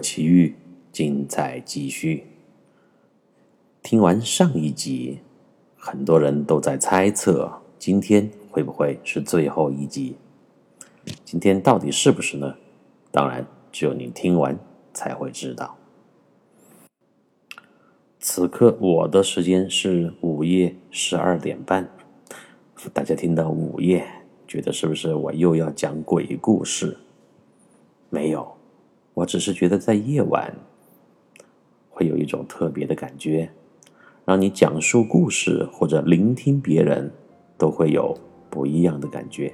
奇遇，精彩继续。听完上一集，很多人都在猜测今天会不会是最后一集。今天到底是不是呢？当然，只有你听完才会知道。此刻我的时间是午夜十二点半。大家听到午夜，觉得是不是我又要讲鬼故事？没有。我只是觉得在夜晚会有一种特别的感觉，让你讲述故事或者聆听别人都会有不一样的感觉。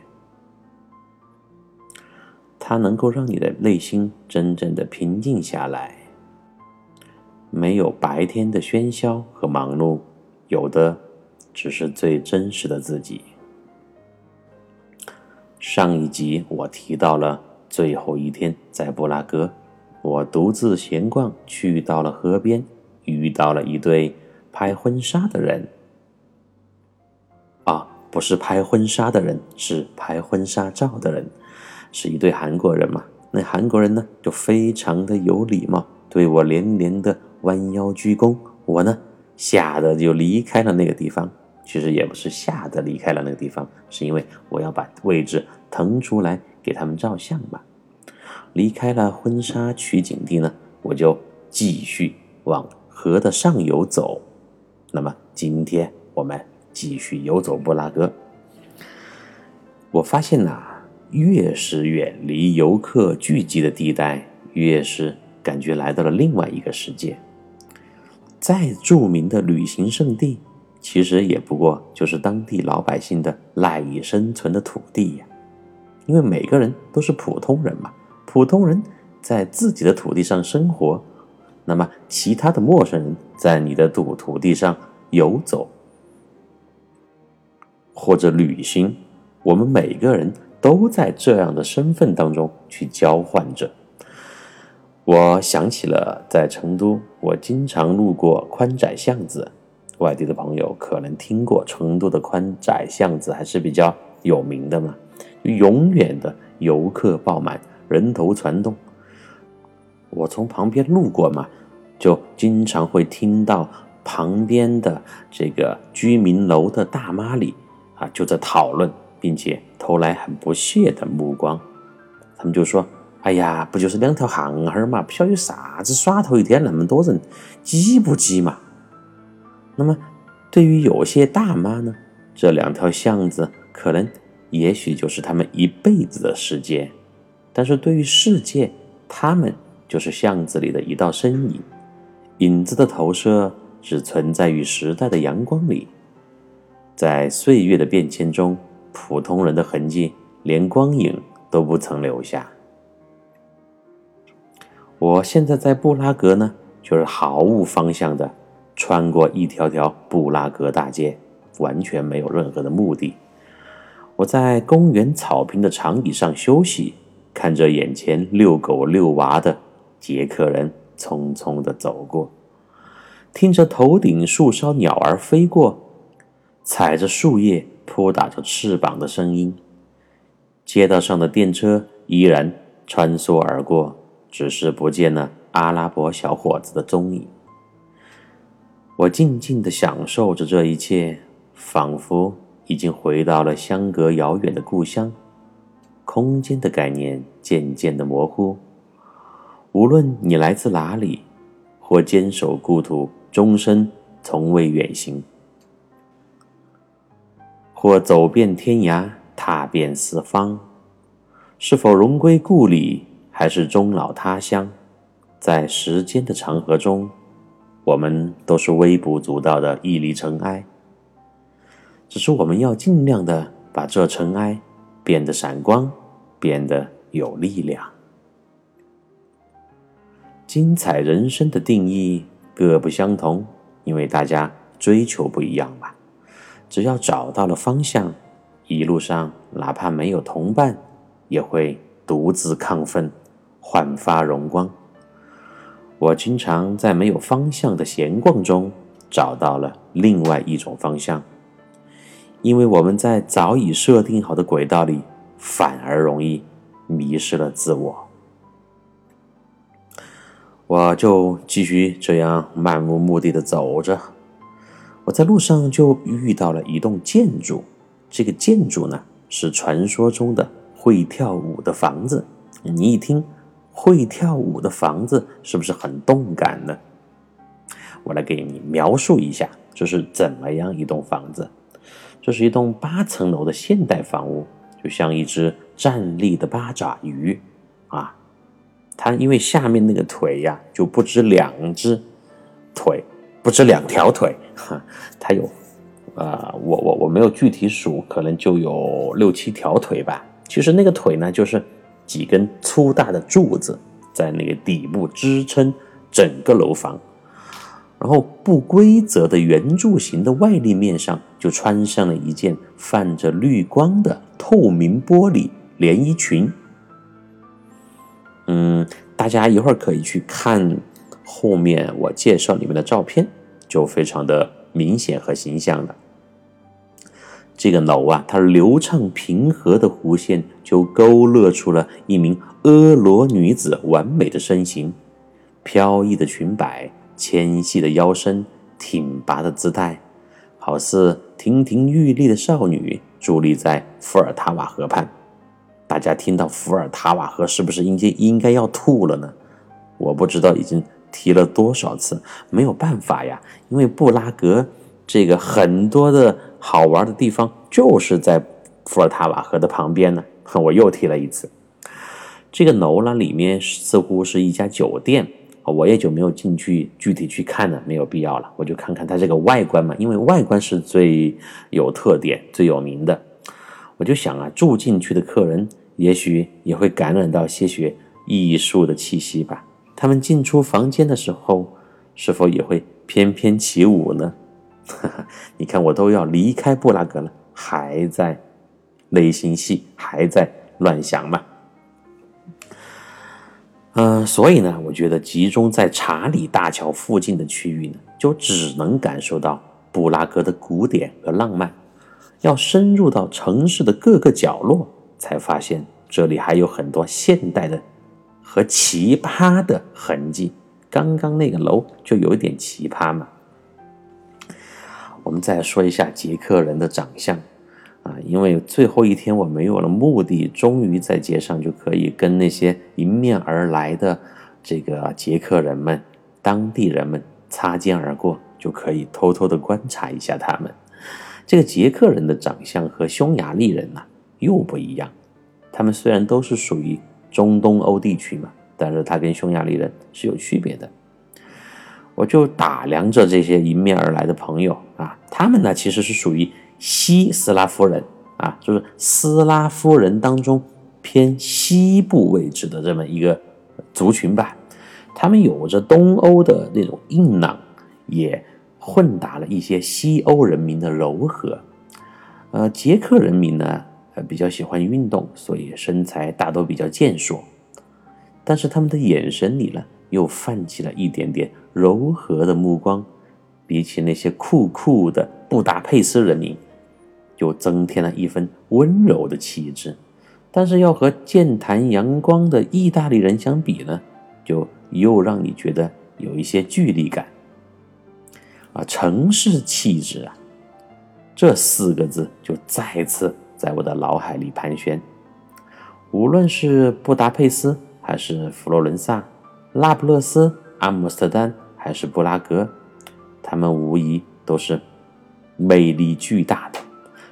它能够让你的内心真正的平静下来，没有白天的喧嚣和忙碌，有的只是最真实的自己。上一集我提到了。最后一天，在布拉格，我独自闲逛，去到了河边，遇到了一对拍婚纱的人。啊，不是拍婚纱的人，是拍婚纱照的人，是一对韩国人嘛？那韩国人呢，就非常的有礼貌，对我连连的弯腰鞠躬。我呢，吓得就离开了那个地方。其实也不是吓得离开了那个地方，是因为我要把位置腾出来。给他们照相吧。离开了婚纱取景地呢，我就继续往河的上游走。那么今天我们继续游走布拉格。我发现呐，越是远离游客聚集的地带，越是感觉来到了另外一个世界。再著名的旅行胜地，其实也不过就是当地老百姓的赖以生存的土地呀。因为每个人都是普通人嘛，普通人在自己的土地上生活，那么其他的陌生人在你的土土地上游走或者旅行，我们每个人都在这样的身份当中去交换着。我想起了在成都，我经常路过宽窄巷子，外地的朋友可能听过成都的宽窄巷子还是比较有名的嘛。永远的游客爆满，人头攒动。我从旁边路过嘛，就经常会听到旁边的这个居民楼的大妈里啊，就在讨论，并且投来很不屑的目光。他们就说：“哎呀，不就是两条巷儿嘛，不晓得有啥子耍头一天那么多人，挤不挤嘛？”那么，对于有些大妈呢，这两条巷子可能。也许就是他们一辈子的世界，但是对于世界，他们就是巷子里的一道身影，影子的投射只存在于时代的阳光里，在岁月的变迁中，普通人的痕迹连光影都不曾留下。我现在在布拉格呢，就是毫无方向的穿过一条条布拉格大街，完全没有任何的目的。我在公园草坪的长椅上休息，看着眼前遛狗遛娃的捷克人匆匆地走过，听着头顶树梢鸟儿飞过，踩着树叶扑打着翅膀的声音。街道上的电车依然穿梭而过，只是不见了阿拉伯小伙子的踪影。我静静地享受着这一切，仿佛……已经回到了相隔遥远的故乡，空间的概念渐渐的模糊。无论你来自哪里，或坚守故土，终身从未远行；或走遍天涯，踏遍四方，是否荣归故里，还是终老他乡？在时间的长河中，我们都是微不足道的一粒尘埃。只是我们要尽量的把这尘埃变得闪光，变得有力量。精彩人生的定义各不相同，因为大家追求不一样吧。只要找到了方向，一路上哪怕没有同伴，也会独自亢奋，焕发荣光。我经常在没有方向的闲逛中，找到了另外一种方向。因为我们在早已设定好的轨道里，反而容易迷失了自我。我就继续这样漫无目的的走着。我在路上就遇到了一栋建筑，这个建筑呢是传说中的会跳舞的房子。你一听会跳舞的房子，是不是很动感呢？我来给你描述一下，这是怎么样一栋房子？这是一栋八层楼的现代房屋，就像一只站立的八爪鱼啊！它因为下面那个腿呀，就不止两只腿，不止两条腿，哈，它有啊，我我我没有具体数，可能就有六七条腿吧。其实那个腿呢，就是几根粗大的柱子在那个底部支撑整个楼房。然后不规则的圆柱形的外立面上就穿上了一件泛着绿光的透明玻璃连衣裙。嗯，大家一会儿可以去看后面我介绍里面的照片，就非常的明显和形象了。这个楼啊，它流畅平和的弧线就勾勒出了一名婀娜女子完美的身形，飘逸的裙摆。纤细的腰身，挺拔的姿态，好似亭亭玉立的少女伫立在伏尔塔瓦河畔。大家听到伏尔塔瓦河，是不是应该应该要吐了呢？我不知道已经提了多少次，没有办法呀，因为布拉格这个很多的好玩的地方就是在伏尔塔瓦河的旁边呢。我又提了一次，这个楼呢，里面似乎是一家酒店。我也就没有进去具体去看了，没有必要了。我就看看它这个外观嘛，因为外观是最有特点、最有名的。我就想啊，住进去的客人也许也会感染到些许艺术的气息吧。他们进出房间的时候，是否也会翩翩起舞呢？你看，我都要离开布拉格了，还在内心戏，还在乱想嘛。嗯，所以呢，我觉得集中在查理大桥附近的区域呢，就只能感受到布拉格的古典和浪漫。要深入到城市的各个角落，才发现这里还有很多现代的和奇葩的痕迹。刚刚那个楼就有一点奇葩嘛。我们再说一下捷克人的长相。啊，因为最后一天我没有了目的，终于在街上就可以跟那些迎面而来的这个捷克人们、当地人们擦肩而过，就可以偷偷的观察一下他们。这个捷克人的长相和匈牙利人呐又不一样，他们虽然都是属于中东欧地区嘛，但是他跟匈牙利人是有区别的。我就打量着这些迎面而来的朋友啊，他们呢其实是属于。西斯拉夫人啊，就是斯拉夫人当中偏西部位置的这么一个族群吧。他们有着东欧的那种硬朗，也混杂了一些西欧人民的柔和。呃，捷克人民呢，呃，比较喜欢运动，所以身材大都比较健硕。但是他们的眼神里呢，又泛起了一点点柔和的目光，比起那些酷酷的布达佩斯人民。就增添了一分温柔的气质，但是要和健谈阳光的意大利人相比呢，就又让你觉得有一些距离感。啊，城市气质啊，这四个字就再次在我的脑海里盘旋。无论是布达佩斯，还是佛罗伦萨、那不勒斯、阿姆斯特丹，还是布拉格，他们无疑都是魅力巨大的。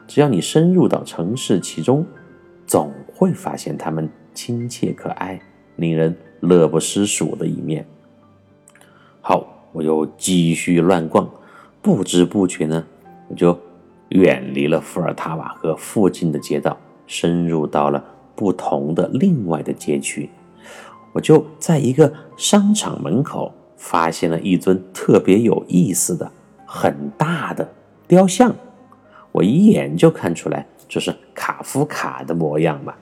只要你深入到城市其中，总会发现他们亲切可爱、令人乐不思蜀的一面。好，我又继续乱逛，不知不觉呢，我就远离了伏尔塔瓦河附近的街道，深入到了不同的另外的街区。我就在一个商场门口发现了一尊特别有意思的、很大的雕像。我一眼就看出来，这是卡夫卡的模样嘛？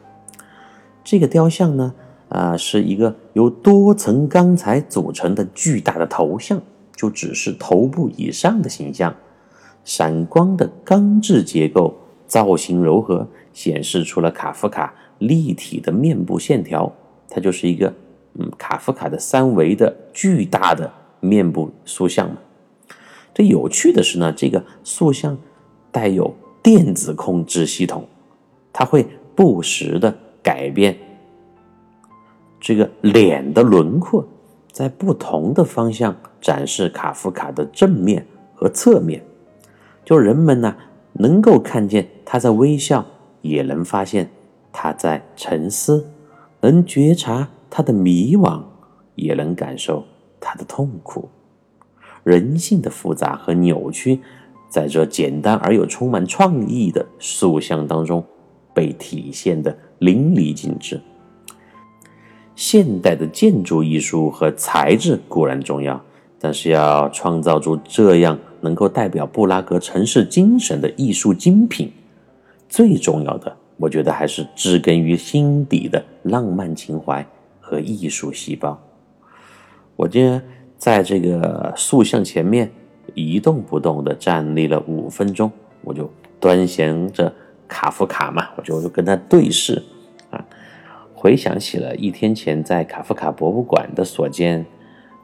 这个雕像呢，啊，是一个由多层钢材组成的巨大的头像，就只是头部以上的形象。闪光的钢制结构，造型柔和，显示出了卡夫卡立体的面部线条。它就是一个嗯，卡夫卡的三维的巨大的面部塑像嘛。这有趣的是呢，这个塑像带有电子控制系统，它会不时的改变这个脸的轮廓，在不同的方向展示卡夫卡的正面和侧面，就人们呢能够看见他在微笑，也能发现他在沉思，能觉察他的迷惘，也能感受他的痛苦。人性的复杂和扭曲，在这简单而又充满创意的塑像当中被体现的淋漓尽致。现代的建筑艺术和材质固然重要，但是要创造出这样能够代表布拉格城市精神的艺术精品，最重要的，我觉得还是植根于心底的浪漫情怀和艺术细胞。我今天。在这个塑像前面一动不动地站立了五分钟，我就端详着卡夫卡嘛，我就跟他对视啊，回想起了一天前在卡夫卡博物馆的所见，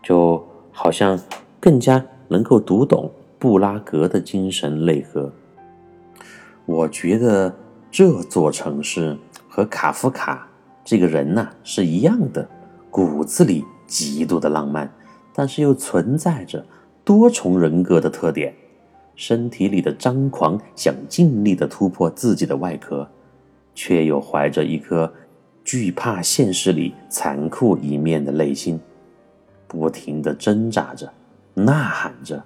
就好像更加能够读懂布拉格的精神内核。我觉得这座城市和卡夫卡这个人呐是一样的，骨子里极度的浪漫。但是又存在着多重人格的特点，身体里的张狂想尽力的突破自己的外壳，却又怀着一颗惧怕现实里残酷一面的内心，不停的挣扎着，呐喊着。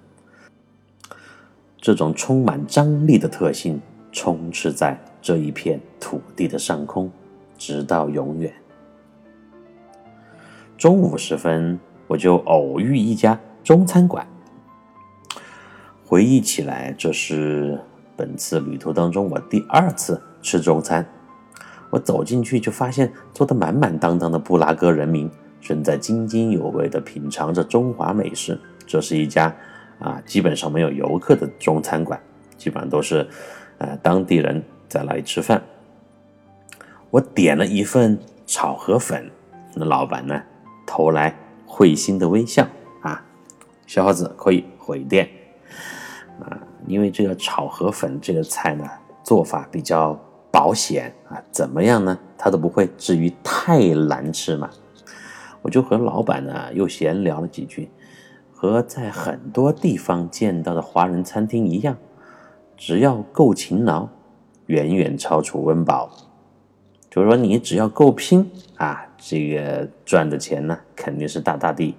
这种充满张力的特性充斥在这一片土地的上空，直到永远。中午时分。我就偶遇一家中餐馆，回忆起来，这是本次旅途当中我第二次吃中餐。我走进去就发现坐得满满当当的布拉格人民正在津津有味地品尝着中华美食。这是一家啊，基本上没有游客的中餐馆，基本上都是呃当地人在那里吃饭。我点了一份炒河粉，那老板呢投来。会心的微笑啊，小伙子可以回电啊，因为这个炒河粉这个菜呢，做法比较保险啊，怎么样呢？它都不会至于太难吃嘛。我就和老板呢又闲聊了几句，和在很多地方见到的华人餐厅一样，只要够勤劳，远远超出温饱。就是说，你只要够拼啊，这个赚的钱呢，肯定是大大的。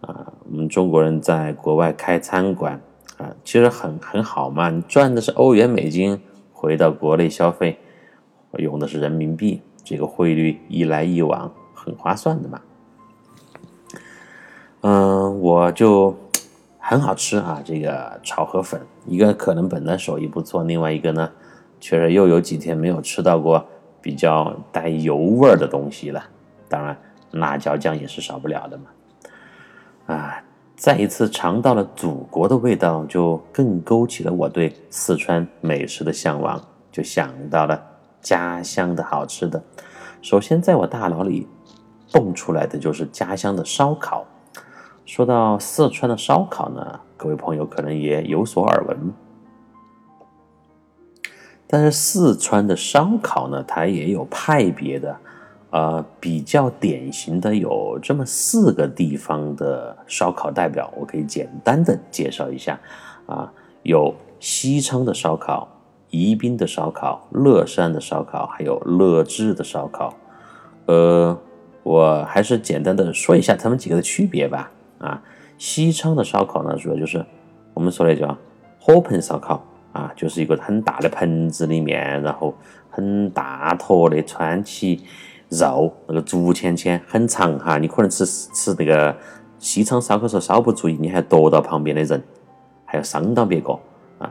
啊，我们中国人在国外开餐馆啊，其实很很好嘛，你赚的是欧元、美金，回到国内消费，用的是人民币，这个汇率一来一往，很划算的嘛。嗯，我就很好吃啊，这个炒河粉，一个可能本来手艺不错，另外一个呢，确实又有几天没有吃到过。比较带油味儿的东西了，当然辣椒酱也是少不了的嘛。啊，再一次尝到了祖国的味道，就更勾起了我对四川美食的向往，就想到了家乡的好吃的。首先在我大脑里蹦出来的就是家乡的烧烤。说到四川的烧烤呢，各位朋友可能也有所耳闻。但是四川的烧烤呢，它也有派别的，呃，比较典型的有这么四个地方的烧烤代表，我可以简单的介绍一下，啊，有西昌的烧烤、宜宾的烧烤、乐山的烧烤，还有乐至的烧烤，呃，我还是简单的说一下他们几个的区别吧，啊，西昌的烧烤呢，主要就是我们说的叫火盆烧烤。啊，就是一个很大的盆子里面，然后很大坨的川起肉，那个竹签签很长哈。你可能吃吃那个西昌烧烤时候稍不注意，你还剁到旁边的人，还要伤到别个啊。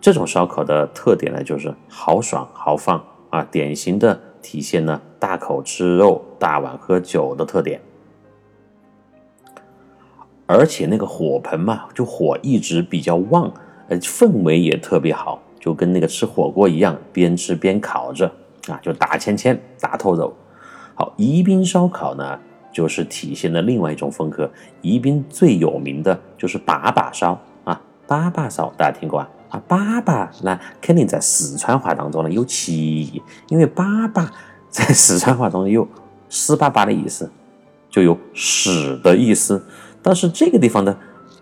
这种烧烤的特点呢，就是豪爽豪放啊，典型的体现了大口吃肉、大碗喝酒的特点。而且那个火盆嘛，就火一直比较旺。呃，氛围也特别好，就跟那个吃火锅一样，边吃边烤着啊，就大签签大头肉。好，宜宾烧烤呢，就是体现了另外一种风格。宜宾最有名的就是粑粑烧啊，粑粑烧大家听过啊？啊，粑粑那肯定在四川话当中呢有歧义，因为粑粑在四川话中有屎粑粑的意思，就有屎的意思。但是这个地方的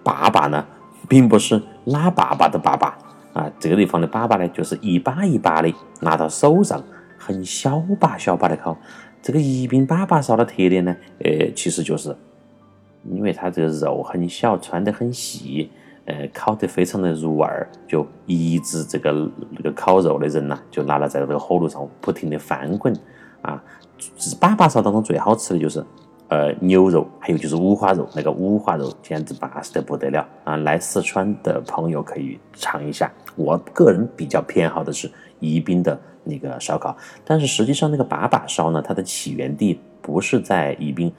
粑粑呢，并不是拉粑粑的粑粑啊，这个地方的粑粑呢，就是一把一把的拿到手上，很小把小把的烤。这个宜宾粑粑烧的特点呢，呃，其实就是因为它这个肉很小，穿得很细，呃，烤得非常的入味儿，就一直这个那个烤肉的人呐，就拿了在这个火炉上不停的翻滚啊。粑粑烧当中最好吃的就是呃牛肉，还有就是五花肉，那个五花肉简直巴适得不得了啊！来四川的朋友可以尝一下。我个人比较偏好的是宜宾的。那个烧烤，但是实际上那个把把烧呢，它的起源地不是在宜宾，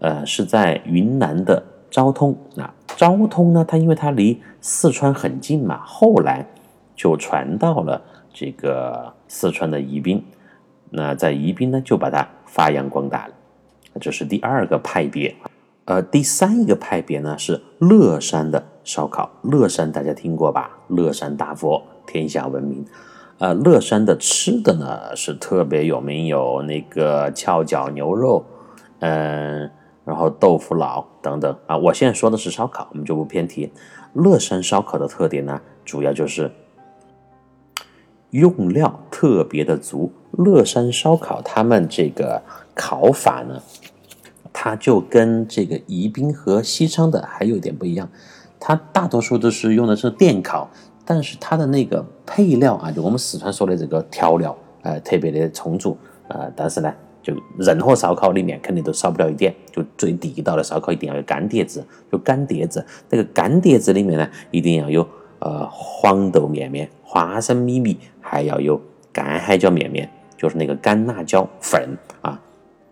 呃，是在云南的昭通。那昭通呢，它因为它离四川很近嘛，后来就传到了这个四川的宜宾。那在宜宾呢，就把它发扬光大了。这是第二个派别。呃，第三一个派别呢是乐山的烧烤。乐山大家听过吧？乐山大佛，天下闻名。呃，乐山的吃的呢是特别有名，有那个翘脚牛肉，嗯，然后豆腐脑等等啊。我现在说的是烧烤，我们就不偏题。乐山烧烤的特点呢，主要就是用料特别的足。乐山烧烤他们这个烤法呢，它就跟这个宜宾和西昌的还有点不一样，它大多数都是用的是电烤。但是它的那个配料啊，就我们四川说的这个调料，呃，特别的充足，呃，但是呢，就任何烧烤里面肯定都少不了一点，就最地道的烧烤一定要有干碟子，就干碟子，那个干碟子里面呢，一定要有呃黄豆面面、花生米米，还要有干海椒面面，就是那个干辣椒粉啊。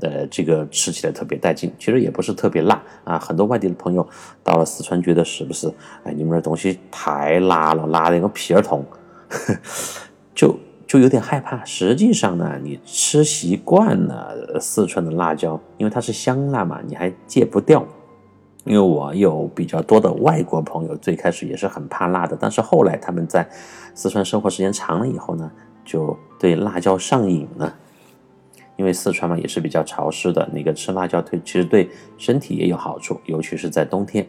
呃，这个吃起来特别带劲，其实也不是特别辣啊。很多外地的朋友到了四川，觉得是不是？哎，你们这东西太辣了，辣的个屁儿痛，就就有点害怕。实际上呢，你吃习惯了四川的辣椒，因为它是香辣嘛，你还戒不掉。因为我有比较多的外国朋友，最开始也是很怕辣的，但是后来他们在四川生活时间长了以后呢，就对辣椒上瘾了。因为四川嘛也是比较潮湿的，那个吃辣椒对其实对身体也有好处，尤其是在冬天。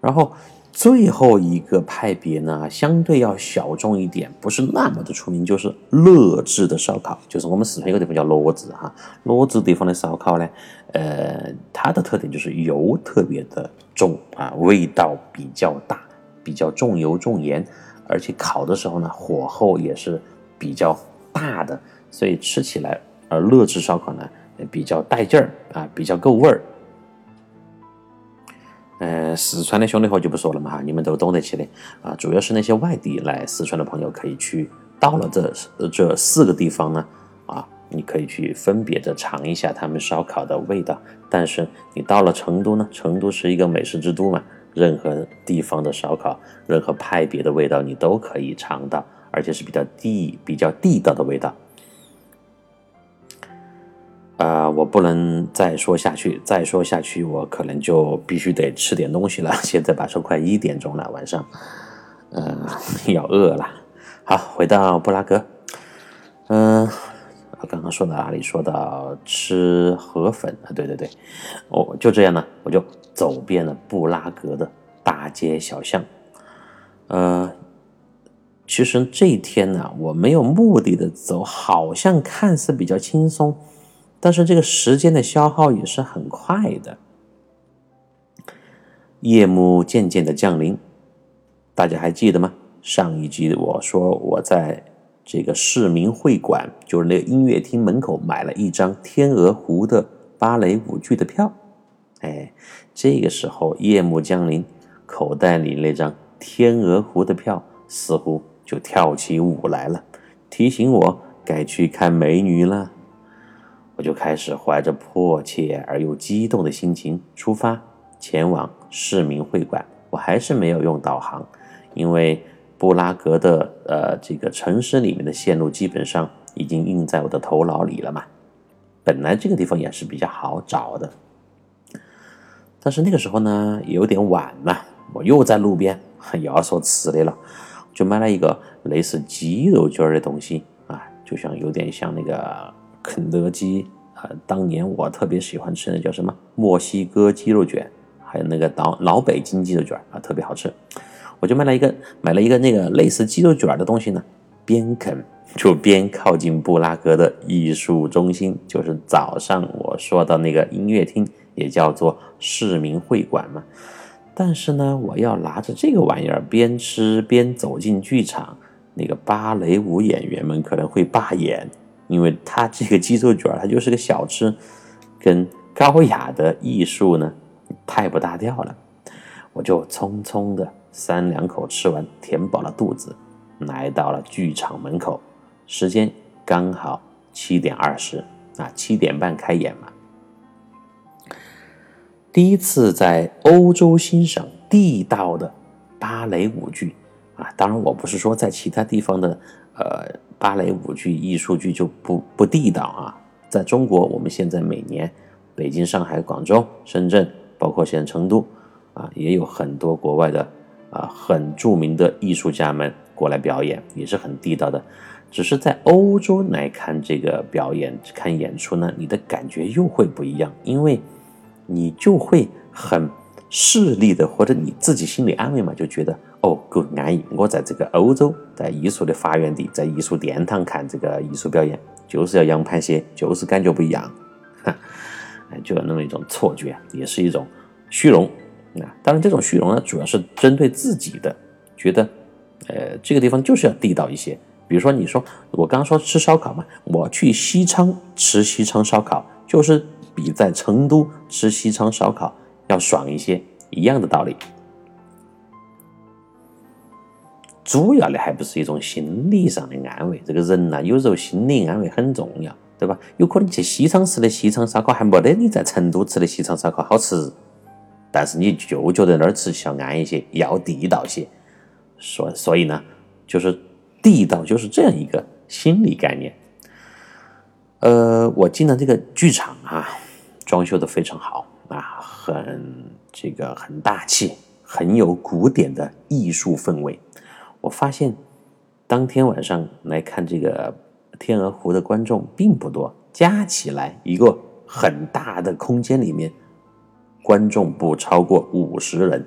然后最后一个派别呢，相对要小众一点，不是那么的出名，就是乐制的烧烤，就是我们四川有个地方叫乐子哈，乐子地方的烧烤呢，呃，它的特点就是油特别的重啊，味道比较大，比较重油重盐，而且烤的时候呢，火候也是比较大的。所以吃起来，呃，乐制烧烤呢比较带劲儿啊，比较够味儿。呃，四川的兄弟伙就不说了嘛哈，你们都懂得起的啊。主要是那些外地来四川的朋友可以去，到了这这四个地方呢，啊，你可以去分别的尝一下他们烧烤的味道。但是你到了成都呢，成都是一个美食之都嘛，任何地方的烧烤，任何派别的味道你都可以尝到，而且是比较地比较地道的味道。啊，我不能再说下去，再说下去我可能就必须得吃点东西了。现在马上快一点钟了，晚上，嗯，要饿了。好，回到布拉格，嗯，我刚刚说到哪里？说到吃河粉啊，对对对，我就这样呢，我就走遍了布拉格的大街小巷。呃，其实这一天呢，我没有目的的走，好像看似比较轻松。但是这个时间的消耗也是很快的。夜幕渐渐的降临，大家还记得吗？上一集我说我在这个市民会馆，就是那个音乐厅门口买了一张《天鹅湖》的芭蕾舞剧的票。哎，这个时候夜幕降临，口袋里那张《天鹅湖》的票似乎就跳起舞来了，提醒我该去看美女了。我就开始怀着迫切而又激动的心情出发，前往市民会馆。我还是没有用导航，因为布拉格的呃这个城市里面的线路基本上已经印在我的头脑里了嘛。本来这个地方也是比较好找的，但是那个时候呢有点晚了，我又在路边又要说吃的了，就买了一个类似鸡肉卷的东西啊，就像有点像那个肯德基啊，当年我特别喜欢吃的叫什么墨西哥鸡肉卷，还有那个老老北京鸡肉卷啊，特别好吃。我就买了一个买了一个那个类似鸡肉卷的东西呢，边啃。就边靠近布拉格的艺术中心，就是早上我说的那个音乐厅，也叫做市民会馆嘛。但是呢，我要拿着这个玩意儿边吃边走进剧场，那个芭蕾舞演员们可能会罢演，因为他这个鸡肉卷它就是个小吃，跟高雅的艺术呢太不搭调了。我就匆匆的三两口吃完，填饱了肚子，来到了剧场门口。时间刚好七点二十啊，七点半开演嘛。第一次在欧洲欣赏地道的芭蕾舞剧啊，当然我不是说在其他地方的呃芭蕾舞剧艺术剧就不不地道啊，在中国我们现在每年北京、上海、广州、深圳，包括现在成都啊，也有很多国外的啊很著名的艺术家们过来表演，也是很地道的。只是在欧洲来看这个表演、看演出呢，你的感觉又会不一样，因为你就会很势利的，或者你自己心里安慰嘛，就觉得哦够安逸。我在这个欧洲，在艺术的发源地，在艺术殿堂看这个艺术表演，就是要洋盘些，就是感觉不一样，哈，就有那么一种错觉，也是一种虚荣啊。当然，这种虚荣呢，主要是针对自己的，觉得呃这个地方就是要地道一些。比如说，你说我刚刚说吃烧烤嘛，我去西昌吃西昌烧烤，就是比在成都吃西昌烧烤要爽一些，一样的道理。主要的还不是一种心理上的安慰，这个人呐，有时候心理安慰很重要，对吧？有可能去西昌吃的西昌烧烤还没得你在成都吃的西昌烧烤好吃，但是你就觉得那儿吃要安一些，要地道些，所所以呢，就是。地道就是这样一个心理概念。呃，我进了这个剧场啊，装修的非常好啊，很这个很大气，很有古典的艺术氛围。我发现当天晚上来看这个《天鹅湖》的观众并不多，加起来一个很大的空间里面，观众不超过五十人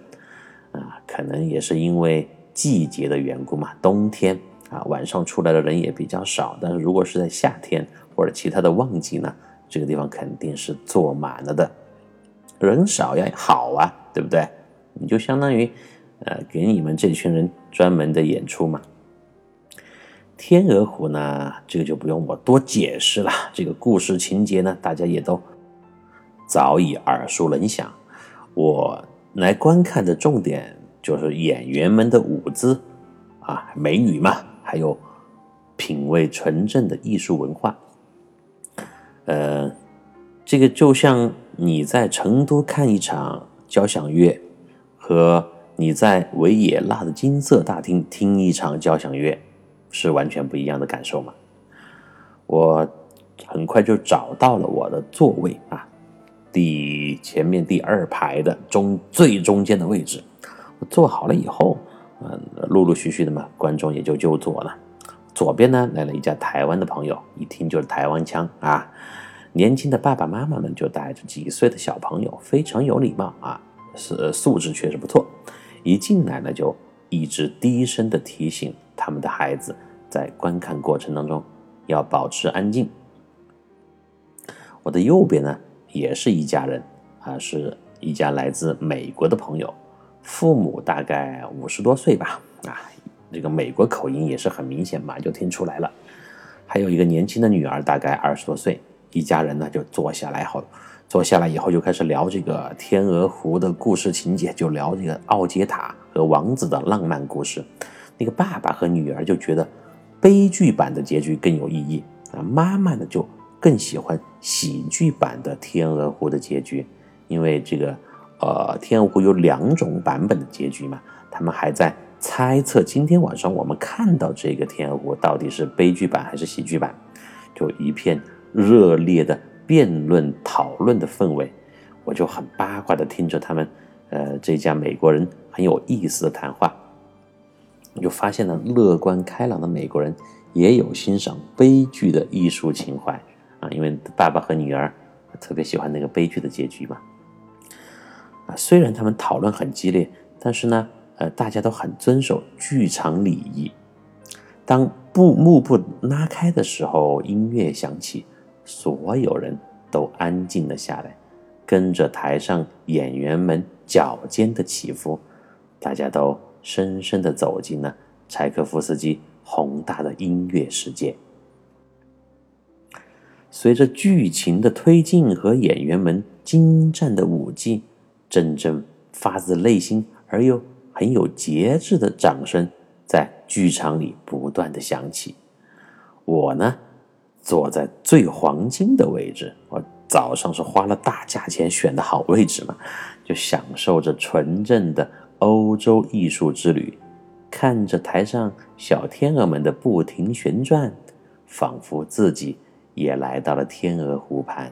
啊，可能也是因为季节的缘故嘛，冬天。啊，晚上出来的人也比较少，但是如果是在夏天或者其他的旺季呢，这个地方肯定是坐满了的。人少呀，好啊，对不对？你就相当于，呃，给你们这群人专门的演出嘛。天鹅湖呢，这个就不用我多解释了。这个故事情节呢，大家也都早已耳熟能详。我来观看的重点就是演员们的舞姿啊，美女嘛。还有品味纯正的艺术文化，呃，这个就像你在成都看一场交响乐，和你在维也纳的金色大厅听一场交响乐是完全不一样的感受嘛。我很快就找到了我的座位啊，第前面第二排的中最中间的位置，我坐好了以后。嗯，陆陆续续的嘛，观众也就就坐了。左边呢来了一家台湾的朋友，一听就是台湾腔啊。年轻的爸爸妈妈们就带着几岁的小朋友，非常有礼貌啊，是素质确实不错。一进来呢，就一直低声的提醒他们的孩子，在观看过程当中要保持安静。我的右边呢，也是一家人啊，是一家来自美国的朋友。父母大概五十多岁吧，啊，这个美国口音也是很明显嘛，就听出来了。还有一个年轻的女儿，大概二十多岁，一家人呢就坐下来后，坐下来以后就开始聊这个天鹅湖的故事情节，就聊这个奥杰塔和王子的浪漫故事。那个爸爸和女儿就觉得悲剧版的结局更有意义啊，妈妈呢就更喜欢喜剧版的天鹅湖的结局，因为这个。呃，天鹅湖有两种版本的结局嘛？他们还在猜测今天晚上我们看到这个天鹅湖到底是悲剧版还是喜剧版，就一片热烈的辩论讨论的氛围，我就很八卦的听着他们，呃，这家美国人很有意思的谈话，就发现了乐观开朗的美国人也有欣赏悲剧的艺术情怀啊，因为爸爸和女儿特别喜欢那个悲剧的结局嘛。啊，虽然他们讨论很激烈，但是呢，呃，大家都很遵守剧场礼仪。当布幕布拉开的时候，音乐响起，所有人都安静了下来，跟着台上演员们脚尖的起伏，大家都深深的走进了柴可夫斯基宏大的音乐世界。随着剧情的推进和演员们精湛的舞技，阵阵发自内心而又很有节制的掌声。在剧场里不断的响起，我呢坐在最黄金的位置，我早上是花了大价钱选的好位置嘛，就享受着纯正的欧洲艺术之旅，看着台上小天鹅们的不停旋转，仿佛自己也来到了天鹅湖畔，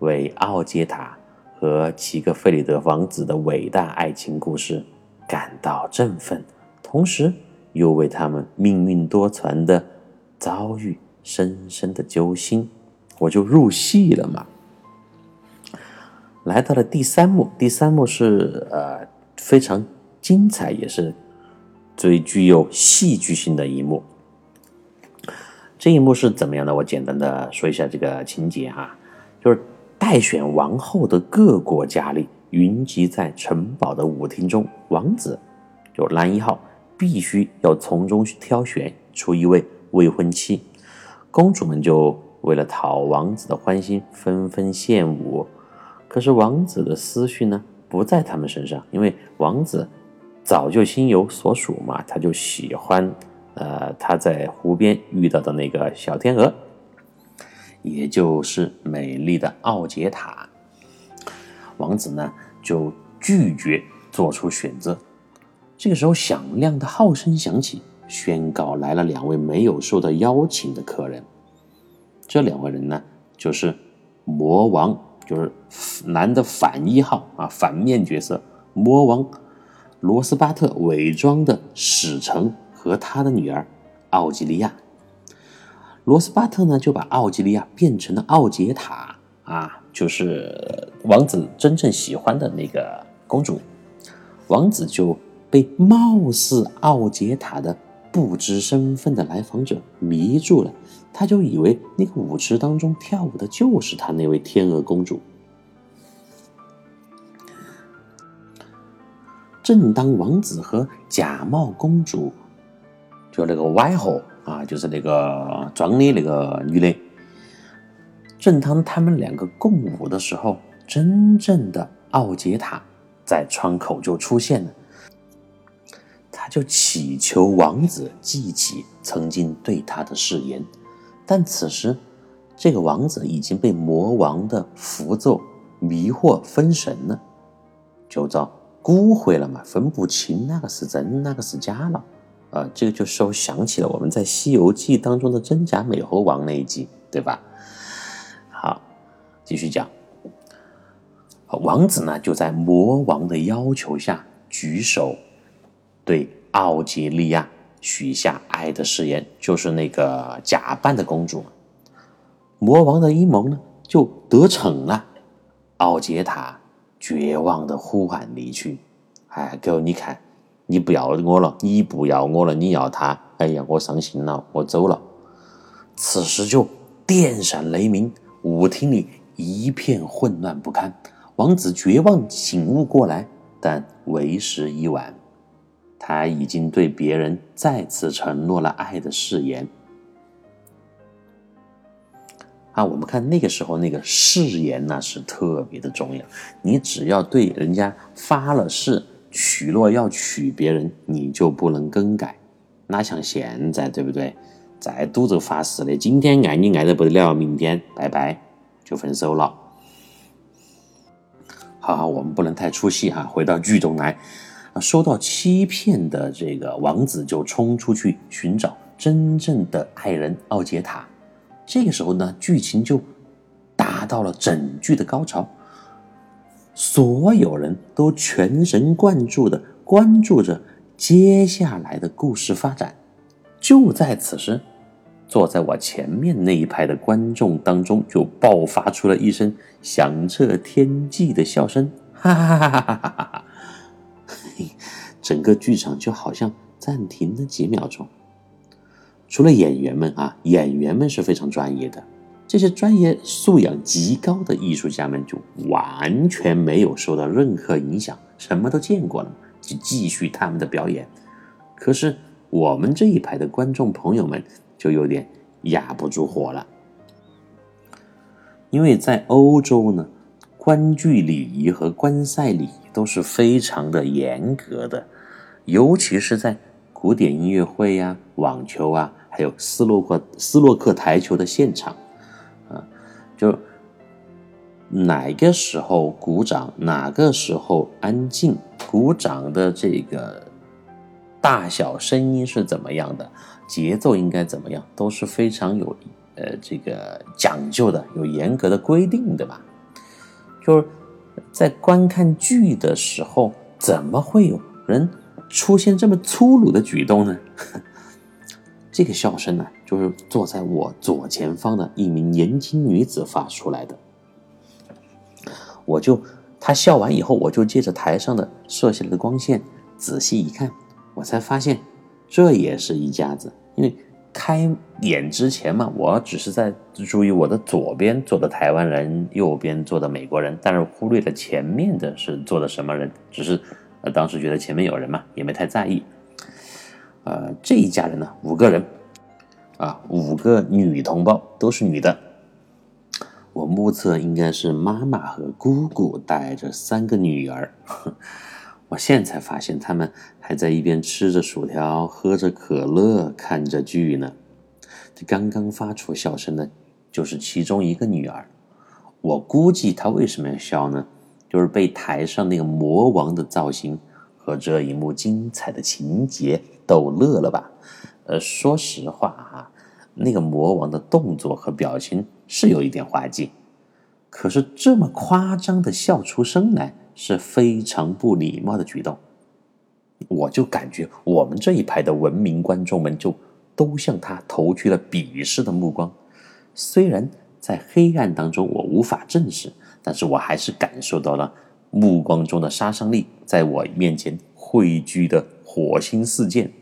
为奥杰塔和齐格费里德王子的伟大爱情故事感到振奋。同时，又为他们命运多舛的遭遇深深的揪心，我就入戏了嘛。来到了第三幕，第三幕是呃非常精彩，也是最具有戏剧性的一幕。这一幕是怎么样的？我简单的说一下这个情节哈，就是待选王后的各国佳丽云集在城堡的舞厅中，王子就男一号。必须要从中挑选出一位未婚妻，公主们就为了讨王子的欢心，纷纷献舞。可是王子的思绪呢，不在他们身上，因为王子早就心有所属嘛，他就喜欢，呃，他在湖边遇到的那个小天鹅，也就是美丽的奥杰塔。王子呢，就拒绝做出选择。这个时候，响亮的号声响起，宣告来了两位没有受到邀请的客人。这两位人呢，就是魔王，就是男的反一号啊，反面角色魔王罗斯巴特伪装的使臣和他的女儿奥吉利亚。罗斯巴特呢，就把奥吉利亚变成了奥杰塔啊，就是王子真正喜欢的那个公主。王子就。被貌似奥杰塔的不知身份的来访者迷住了，他就以为那个舞池当中跳舞的就是他那位天鹅公主。正当王子和假冒公主，就那个歪货啊，就是那个装的那个女的，正当他们两个共舞的时候，真正的奥杰塔在窗口就出现了。他就祈求王子记起曾经对他的誓言，但此时这个王子已经被魔王的符咒迷惑分神了，就遭蛊惑了嘛，分不清那个是真，那个是假了。啊，这个就使我想起了我们在《西游记》当中的真假美猴王那一集，对吧？好，继续讲。王子呢，就在魔王的要求下举手。对奥吉利亚许下爱的誓言，就是那个假扮的公主。魔王的阴谋呢就得逞了。奥杰塔绝望的呼喊离去。哎，哥，你看，你不要我了，你不要我了，你要他。哎呀，我伤心了，我走了。此时就电闪雷鸣，舞厅里一片混乱不堪。王子绝望醒悟过来，但为时已晚。他已经对别人再次承诺了爱的誓言。啊，我们看那个时候那个誓言呢是特别的重要。你只要对人家发了誓，许诺要娶别人，你就不能更改。哪像现在，对不对？再赌这发誓的，今天爱你爱得不得了，明天拜拜就分手了。好好，我们不能太出戏哈，回到剧中来。受到欺骗的这个王子就冲出去寻找真正的爱人奥杰塔。这个时候呢，剧情就达到了整剧的高潮，所有人都全神贯注的关注着接下来的故事发展。就在此时，坐在我前面那一排的观众当中，就爆发出了一声响彻天际的笑声，哈哈哈哈哈哈整个剧场就好像暂停了几秒钟。除了演员们啊，演员们是非常专业的，这些专业素养极高的艺术家们就完全没有受到任何影响，什么都见过了，就继续他们的表演。可是我们这一排的观众朋友们就有点压不住火了，因为在欧洲呢，观剧礼仪和观赛礼仪都是非常的严格的，尤其是在古典音乐会呀、网球啊。还有斯洛克斯洛克台球的现场，啊，就哪个时候鼓掌，哪个时候安静，鼓掌的这个大小声音是怎么样的，节奏应该怎么样，都是非常有呃这个讲究的，有严格的规定的吧？就是在观看剧的时候，怎么会有人出现这么粗鲁的举动呢？这个笑声呢，就是坐在我左前方的一名年轻女子发出来的。我就，她笑完以后，我就借着台上的射下来的光线仔细一看，我才发现这也是一家子。因为开演之前嘛，我只是在注意我的左边坐的台湾人，右边坐的美国人，但是忽略了前面的是坐的什么人，只是呃当时觉得前面有人嘛，也没太在意。呃，这一家人呢，五个人，啊，五个女同胞都是女的。我目测应该是妈妈和姑姑带着三个女儿。我现在才发现，他们还在一边吃着薯条，喝着可乐，看着剧呢。这刚刚发出笑声的，就是其中一个女儿。我估计她为什么要笑呢？就是被台上那个魔王的造型和这一幕精彩的情节。逗乐了吧？呃，说实话啊，那个魔王的动作和表情是有一点滑稽，可是这么夸张的笑出声来是非常不礼貌的举动。我就感觉我们这一排的文明观众们就都向他投去了鄙视的目光。虽然在黑暗当中我无法证实，但是我还是感受到了目光中的杀伤力，在我面前汇聚的火星四溅。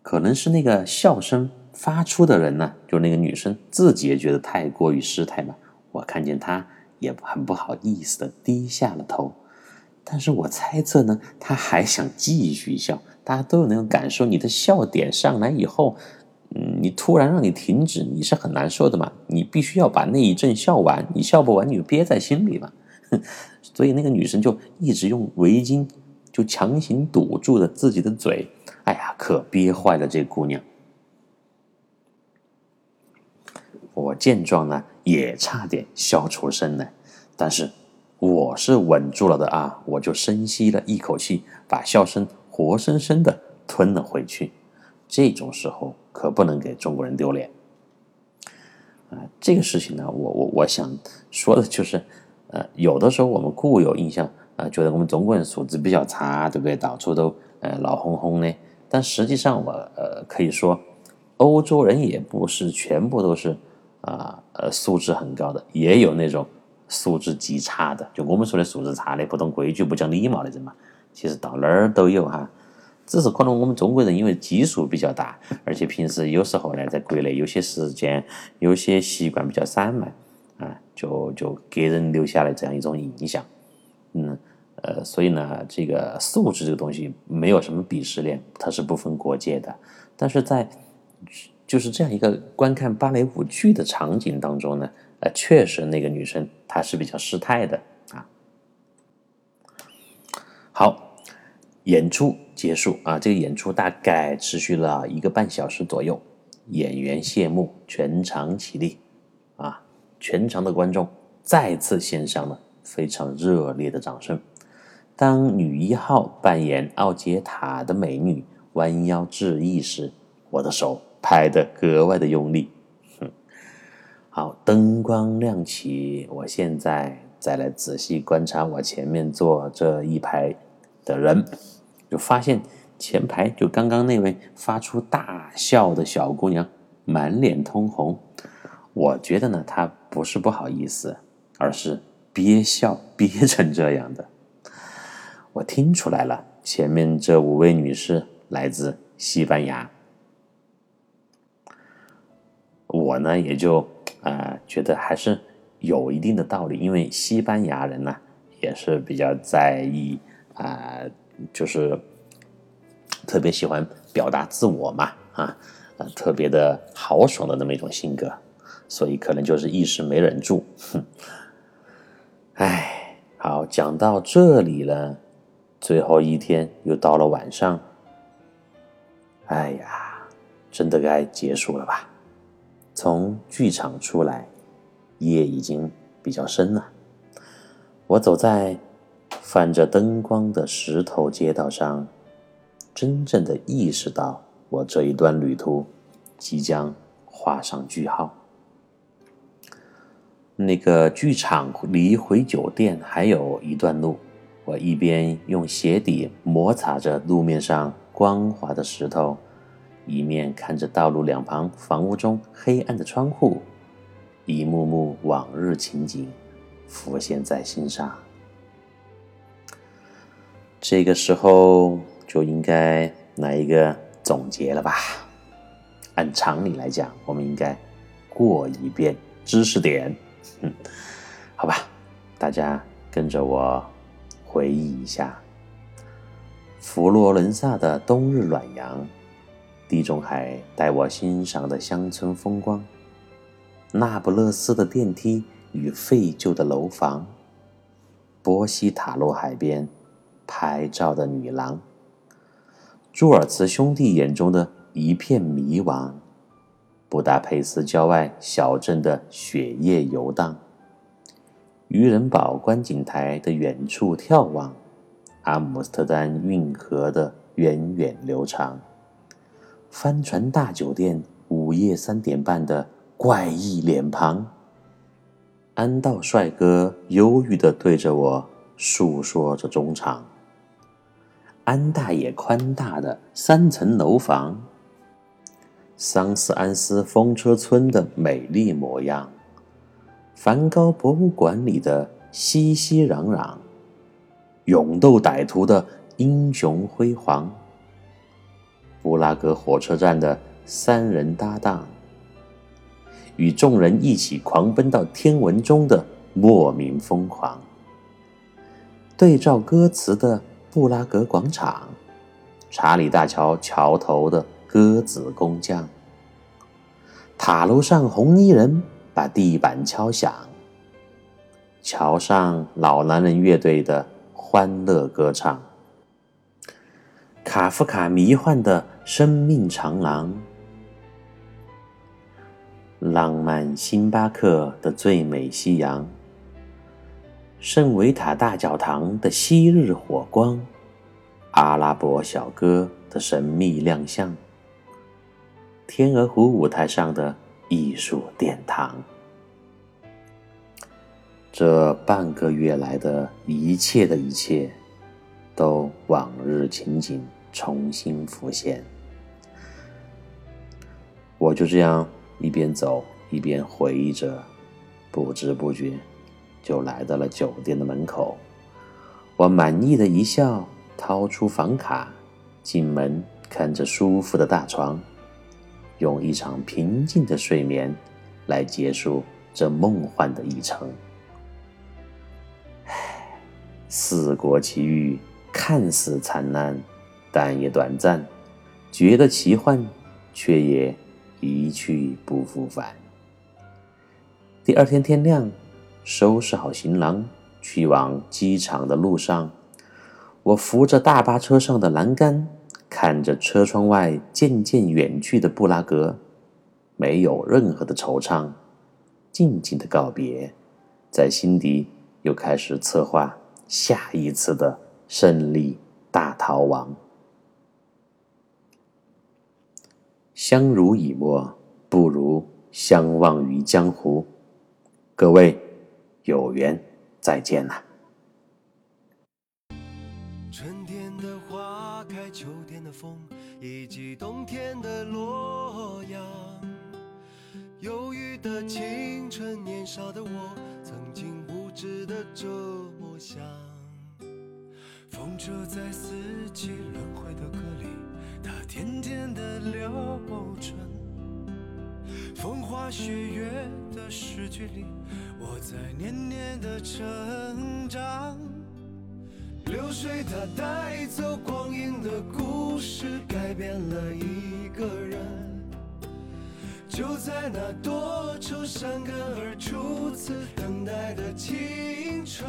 可能是那个笑声发出的人呢，就那个女生自己也觉得太过于失态吧。我看见她也很不好意思的低下了头，但是我猜测呢，她还想继续笑。大家都有那种感受，你的笑点上来以后，嗯，你突然让你停止，你是很难受的嘛。你必须要把那一阵笑完，你笑不完你就憋在心里嘛。所以那个女生就一直用围巾就强行堵住了自己的嘴。哎呀，可憋坏了这姑娘！我见状呢，也差点笑出声来，但是我是稳住了的啊！我就深吸了一口气，把笑声活生生的吞了回去。这种时候可不能给中国人丢脸啊！这个事情呢，我我我想说的就是，呃，有的时候我们固有印象啊，觉得我们中国人素质比较差，对不对？到处都呃闹哄哄的。但实际上，我呃可以说，欧洲人也不是全部都是啊呃素质很高的，也有那种素质极差的。就我们说的素质差的，不懂规矩、不讲礼貌的人嘛，其实到哪儿都有哈。只是可能我们中国人因为基数比较大，而且平时有时候呢，在国内有些时间、有些习惯比较散漫啊，就就给人留下了这样一种印象，嗯。呃，所以呢，这个素质这个东西没有什么鄙视链，它是不分国界的。但是在就是这样一个观看芭蕾舞剧的场景当中呢，呃，确实那个女生她是比较失态的啊。好，演出结束啊，这个演出大概持续了一个半小时左右，演员谢幕，全场起立啊，全场的观众再次献上了非常热烈的掌声。当女一号扮演奥杰塔的美女弯腰致意时，我的手拍的格外的用力。哼，好，灯光亮起，我现在再来仔细观察我前面坐这一排的人，就发现前排就刚刚那位发出大笑的小姑娘，满脸通红。我觉得呢，她不是不好意思，而是憋笑憋成这样的。我听出来了，前面这五位女士来自西班牙。呢，也就啊觉得还是有一定的道理，因为西班牙人呢也是比较在意啊，就是特别喜欢表达自我嘛，啊，特别的豪爽的那么一种性格。所以可能就是一时没忍住，哼，哎，好，讲到这里了，最后一天又到了晚上，哎呀，真的该结束了吧？从剧场出来，夜已经比较深了。我走在泛着灯光的石头街道上，真正的意识到我这一段旅途即将画上句号。那个剧场离回酒店还有一段路，我一边用鞋底摩擦着路面上光滑的石头，一面看着道路两旁房屋中黑暗的窗户，一幕幕往日情景浮现在心上。这个时候就应该来一个总结了吧？按常理来讲，我们应该过一遍知识点。嗯，好吧，大家跟着我回忆一下：佛罗伦萨的冬日暖阳，地中海带我欣赏的乡村风光，那不勒斯的电梯与废旧的楼房，波西塔洛海边拍照的女郎，朱尔茨兄弟眼中的一片迷惘。布达佩斯郊外小镇的雪夜游荡，渔人堡观景台的远处眺望，阿姆斯特丹运河的源远流长，帆船大酒店午夜三点半的怪异脸庞，安道帅哥忧郁地对着我诉说着衷肠，安大爷宽大的三层楼房。桑斯安斯风车村的美丽模样，梵高博物馆里的熙熙攘攘，勇斗歹徒的英雄辉煌，布拉格火车站的三人搭档，与众人一起狂奔到天文中的莫名疯狂，对照歌词的布拉格广场，查理大桥桥头的。鸽子工匠，塔楼上红衣人把地板敲响。桥上老男人乐队的欢乐歌唱。卡夫卡迷幻的生命长廊。浪漫星巴克的最美夕阳。圣维塔大教堂的昔日火光。阿拉伯小哥的神秘亮相。天鹅湖舞台上的艺术殿堂，这半个月来的一切的一切，都往日情景重新浮现。我就这样一边走一边回忆着，不知不觉就来到了酒店的门口。我满意的一笑，掏出房卡，进门看着舒服的大床。用一场平静的睡眠来结束这梦幻的一程。唉，四国奇遇看似灿烂，但也短暂；觉得奇幻，却也一去不复返。第二天天亮，收拾好行囊，去往机场的路上，我扶着大巴车上的栏杆。看着车窗外渐渐远去的布拉格，没有任何的惆怅，静静的告别，在心底又开始策划下一次的胜利大逃亡。相濡以沫，不如相忘于江湖。各位，有缘再见啦！春天的花开，秋天的风，以及冬天的洛阳。忧郁的青春，年少的我，曾经无知的这么想。风车在四季轮回的歌，它甜甜的流转。风花雪月的诗句里，我在年年的成长。流水它带走光阴的故事，改变了一个人。就在那多愁善感而初次等待的青春。